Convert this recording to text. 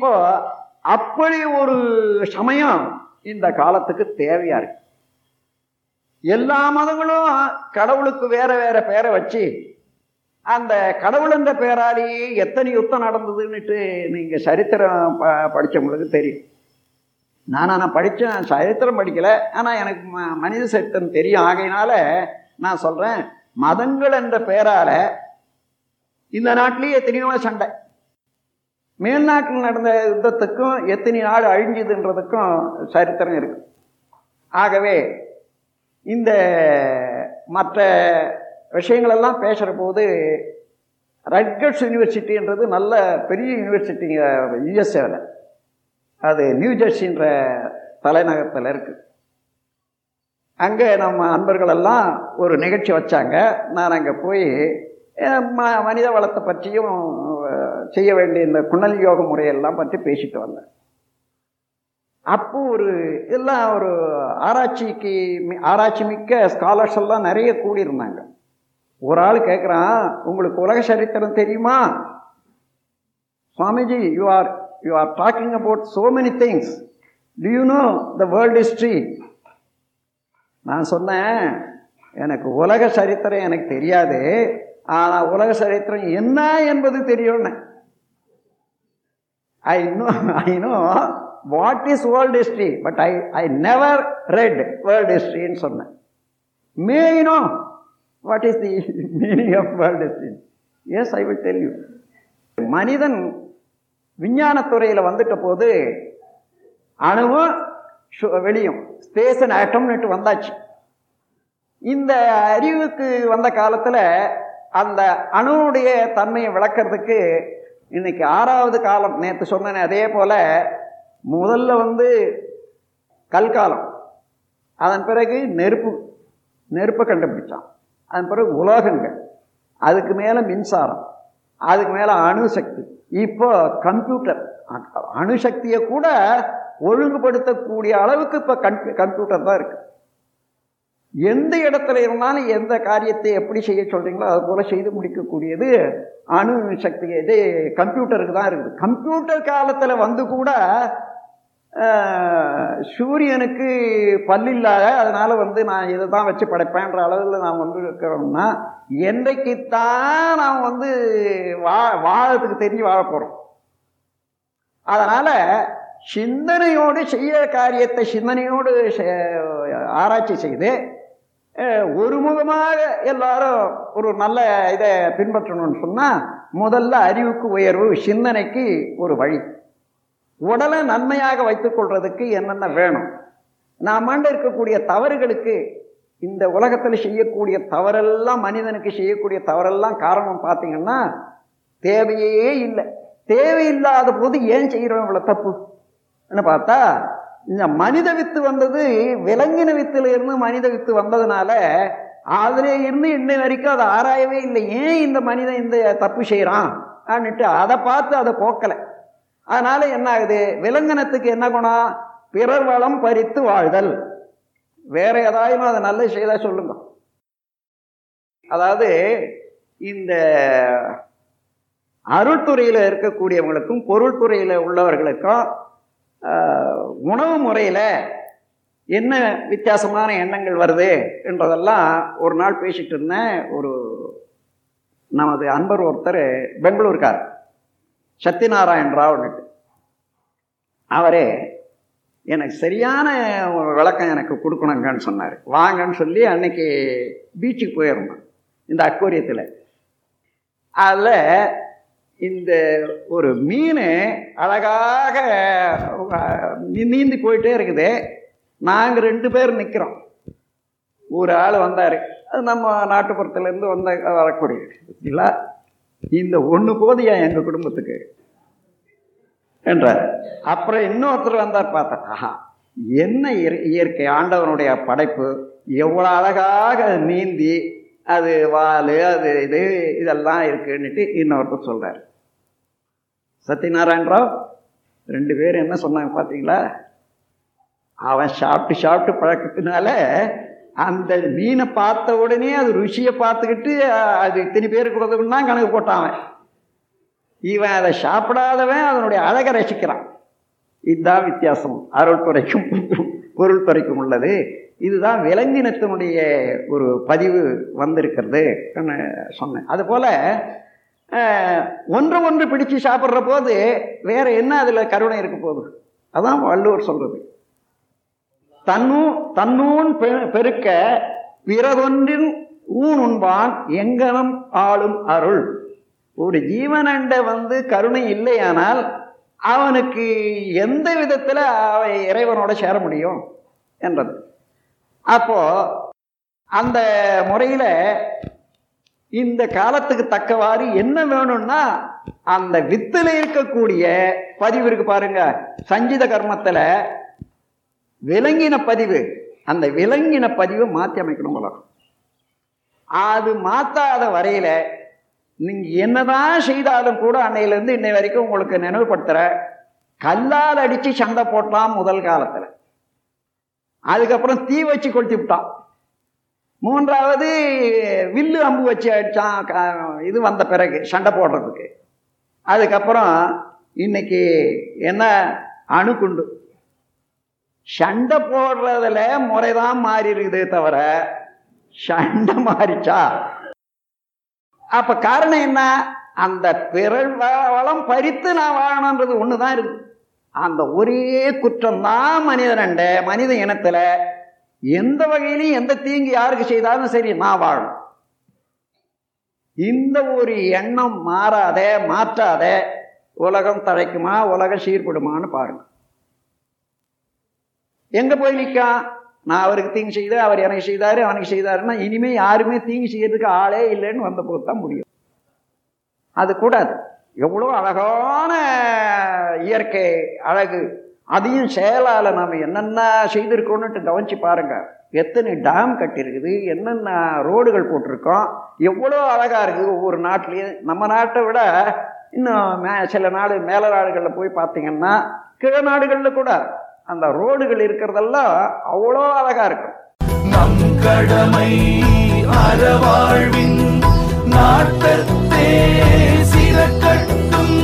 இப்போ அப்படி ஒரு சமயம் இந்த காலத்துக்கு தேவையா இருக்கு. எல்லா மதங்களும் கடவுளுக்கு வேற வேற பேரை வச்சு அந்த கடவுள் என்ற பேராலேயே எத்தனை யுத்தம் நடந்ததுன்னுட்டு நீங்க சரித்திரம் ப படிச்சவங்களுக்கு தெரியும். நான் நான் படித்தேன் சரித்திரம் படிக்கல. ஆனால் எனக்கு ம- மனித சரித்திரம் தெரியும். ஆகையினால நான் சொல்றேன் மதங்கள் என்ற பெயரால இந்த நாட்டிலேயே எத்தனையோ சண்டை. மேல்நாட்டில் நடந்த யுத்தத்துக்கும் எத்தனை நாடு அழிஞ்சதுன்றதுக்கும் சரித்திரம் இருக்கு. ஆகவே இந்த மற்ற விஷயங்களெல்லாம் பேசுகிற போது ரட்கட்ஸ் யூனிவர்சிட்டின்றது நல்ல பெரிய யூனிவர்சிட்டிங்க யுஎஸ்ஏவில் அது நியூ ஜெர்சின்ற தலைநகரத்தில் இருக்குது அங்கே நம்ம அன்பர்களெல்லாம் ஒரு நிகழ்ச்சி வச்சாங்க. நான் அங்கே போய் ம மனித வளத்தை பற்றியும் செய்ய வேண்டிய இந்த குணல் யோக முறையெல்லாம் பற்றி பேசிட்டு வந்தேன். அப்போ ஒரு எல்லாம் ஒரு ஆராய்ச்சிக்கு மி- ஆராய்ச்சி மிக்க ஸ்காலர்ஸ் எல்லாம் நிறைய கூடியிருந்தாங்க. ஒரு ஆள் கேட்குறான் உங்களுக்கு உலக சரித்திரம் தெரியுமா? Swamiji you are you are talking about so many things to you know the world history நான் சொன்னேன் எனக்கு உலக சரித்திரம் எனக்கு தெரியாது. ஆனால் உலக சரித்திரம் என்ன என்பது தெரியும்னு. I know I know what is world history but I I never read world ஹிஸ்ட்ரின்னு சொன்னேன். May know what is the meaning of world history yes I will tell you மனிதன் விஞ்ஞானத்துறையில் வந்துட்ட போது அணுவும் வெளியும் ஸ்பேஸ் அண்ட் ஆட்டம்னுட்டு வந்தாச்சு. இந்த அறிவுக்கு வந்த காலத்தில் அந்த அணுவுடைய தன்மையை விளக்கிறதுக்கு இன்னைக்கு ஆறாவது காலம். நேற்று சொன்னேன் அதே போல் முதல்ல வந்து கல்காலம். அதன் பிறகு நெருப்பு நெருப்பை கண்டுபிடிச்சான். அதன் பிறகு உலோகங்கள். அதுக்கு மேலே மின்சாரம். அதுக்கு மேலே அணுசக்தி. இப்போ கம்ப்யூட்டர். அணுசக்தியை கூட ஒழுங்குபடுத்தக்கூடிய அளவுக்கு இப்போ கம்ப்யூட்டர் தான் இருக்குது எந்த இடத்துல இருந்தாலும் எந்த காரியத்தை எப்படி செய்ய சொல்கிறீங்களோ அது போல் செய்து முடிக்கக்கூடியது அணு சக்தி இது கம்ப்யூட்டருக்கு தான் இருக்குது. கம்ப்யூட்டர் காலத்தில் வந்து கூட சூரியனுக்கு பல்லில்லாத அதனால் வந்து நான் இதை தான் வச்சு படைப்பேன்ற அளவில் நான் வந்து இருக்கிறோம்னா என்றைக்குத்தான் நாம் வந்து வா வாழறதுக்கு தெரிஞ்சு வாழ போகிறோம் அதனால் சிந்தனையோடு செய்ய காரியத்தை சிந்தனையோடு செ- ஆராய்ச்சி செய்து ஒருமுகமாக எல்லாரும் ஒரு நல்ல இதை பின்பற்றணும்னு சொன்னால் முதல்ல அறிவுக்கு உயர்வு சிந்தனைக்கு ஒரு வழி. உடலை நன்மையாக வைத்துக்கொள்றதுக்கு என்னென்ன வேணும்? நாமாண்ட இருக்கக்கூடிய தவறுகளுக்கு இந்த உலகத்தில் செய்யக்கூடிய தவறெல்லாம் மனிதனுக்கு செய்யக்கூடிய தவறெல்லாம் காரணம் பார்த்தீங்கன்னா தேவையே இல்லை. தேவையில்லாத போது ஏன் செய்கிறோம் இவ்வளோ தப்பு? என்ன பார்த்தா இந்த மனித வித்து வந்தது விலங்கின வித்துல இருந்து மனித வித்து வந்ததுனால அதுல இருந்து இன்னை வரைக்கும் அதை ஆராயவே இல்லை. ஏன் இந்த மனிதன் இந்த தப்பு செய்கிறான் அப்படின்ட்டு அதை பார்த்து அதை போக்கலை. அதனால என்ன ஆகுது? விலங்கினத்துக்கு என்ன குணம்? பிறர் வளம் பறித்து வாழ்தல். வேற ஏதாயும் அதை நல்லது செய்தா சொல்லுங்க. அதாவது இந்த அருள்துறையில் இருக்கக்கூடியவங்களுக்கும் பொருள் துறையில் உள்ளவர்களுக்கும் உணவு முறையில் என்ன வித்தியாசமான எண்ணங்கள் வருது என்றதெல்லாம் ஒரு நாள் பேசிகிட்டு இருந்தேன். ஒரு நமது அன்பர் ஒருத்தர் பெங்களூர்கார் சத்யநாராயண் ராவ்னுட்டு அவரே எனக்கு சரியான ஒரு விளக்கம் எனக்கு கொடுக்கணுங்கன்னு சொன்னார். வாங்கன்னு சொல்லி அன்னைக்கு பீச்சுக்கு போயிருந்தோம். இந்த அக்வரியத்தில். அதில் இந்த ஒரு மீன் அழகாக நீ- நீந்தி போயிட்டே இருக்குது. நாங்கள் ரெண்டு பேர் நிற்கிறோம் ஒரு ஆள் வந்தார். அது நம்ம நாட்டுப்புறத்துலேருந்து வந்த வரக்கூடிய இல்லை. இந்த ஒன்று போதியா எங்கள் குடும்பத்துக்கு? என்றார். அப்புறம் இன்னொருத்தர் வந்தார் பார்த்தா ஆஹா என்ன இயற்கை ஆண்டவனுடைய படைப்பு. எவ்வளோ அழகாக நீந்தி அது வால் அது இது இதெல்லாம் இருக்குன்னுட்டு இன்னொருத்தர் சொல்கிறார் சத்யநாராயண ராவ் ரெண்டு பேரும் என்ன சொன்னாங்க பார்த்தீங்களா அவன் சாப்பிட்டு சாப்பிட்டு பழக்கத்தினால அந்த மீனை பார்த்த உடனே அது ருசியை பார்த்துக்கிட்டு அது இத்தனை பேருக்கு உதவுன்னா கணக்கு போட்டான் அவன். இவன் அதை சாப்பிடாதவன் அதனுடைய அழகை ரசிக்கிறான். இதுதான் வித்தியாசம். அருள் துறைக்கும் பொருள் துறைக்கும் உள்ளது. இதுதான் விலங்கினத்தினுடைய ஒரு பதிவு வந்திருக்கிறது. சொன்னேன். அதுபோல் ஒன்று ஒன்று பிடிச்சு சாப்பிட்ற போது வேற என்ன அதில் கருணை இருக்க போகுது? அதான் வள்ளுவர் சொல்றது. தன்னூ தன்னூன் பெருக்க பிறதொன்றின் ஊன் உண்பான் எங்கனம் ஆளும் அருள். ஒரு ஜீவனண்ட வந்து கருணை இல்லையானால் அவனுக்கு எந்த விதத்தில் இறைவனோட சேர முடியும் என்றது. அப்போ அந்த முறையில் இந்த காலத்துக்கு தக்கவாறு என்ன வேணும்னா அந்த வித்துல இருக்கக்கூடிய பதிவு இருக்கு பாருங்க. சஞ்சித கர்மத்துல விலங்கின பதிவு அந்த விலங்கின பதிவு மாற்றி அமைக்கணும் உலகம் அது மாத்தாத வரையில நீங்க என்னதான் செய்தாலும் கூட அன்னையிலேருந்து இன்னை வரைக்கும் உங்களுக்கு நினைவுபடுத்துற கல்லால் அடிச்சு சண்டை போட்டான் முதல் காலத்துல. அதுக்கப்புறம் தீ வச்சு கொளுத்தி விட்டான். மூன்றாவது வில்லு அம்பு வச்சு அடிச்சான் இது வந்த பிறகு சண்டை போடுறதுக்கு. அதுக்கப்புறம் இன்னைக்கு என்ன? அணுக்குண்டு சண்டை போடுறதுல முறைதான் மாறி இருக்குதே தவிர சண்டை மாறிச்சா? அப்ப காரணம் என்ன? அந்த பிறல் வளம் பறித்து நான் வாழணுன்றது ஒண்ணுதான் இருக்கு. அந்த ஒரே குற்றம் தான் மனிதனண்ட மனித இனத்துல எந்த வகையிலையும் எந்த தீங்கு யாருக்கு செய்தாலும் சரி நான் வாழும். இந்த ஒரு எண்ணம் மாறாத மாற்றாத உலகம் தழைக்குமா உலகம் சீர்படுமான்னு பாருங்க. எங்க போய் நிற்கான் நான் அவருக்கு தீங்கு செய்த அவர் எனக்கு செய்தாரு அவனுக்கு செய்தாருன்னா இனிமே யாருமே தீங்கு செய்யறதுக்கு ஆளே இல்லைன்னு வந்த போது தான் முடியும். அது கூடாது. எவ்வளோ அழகான இயற்கை அழகு. அதையும் செயலால் நாம் என்னென்ன செய்திருக்கோன்னுட்டு கவனிச்சு பாருங்கள் எத்தனை டேம் கட்டியிருக்குது என்னென்ன ரோடுகள் போட்டிருக்கோம் எவ்வளோ அழகாக இருக்குது ஒவ்வொரு நாட்டிலையும் நம்ம நாட்டை விட இன்னும் மே சில நாடு மேல நாடுகளில் போய் பார்த்தீங்கன்னா கிழ நாடுகளில் கூட அந்த ரோடுகள் இருக்கிறதெல்லாம் அவ்வளோ அழகாக இருக்கும். நம் கடமை அறவாழ்வின் நாட்டத்தே சிறக்கட்டும்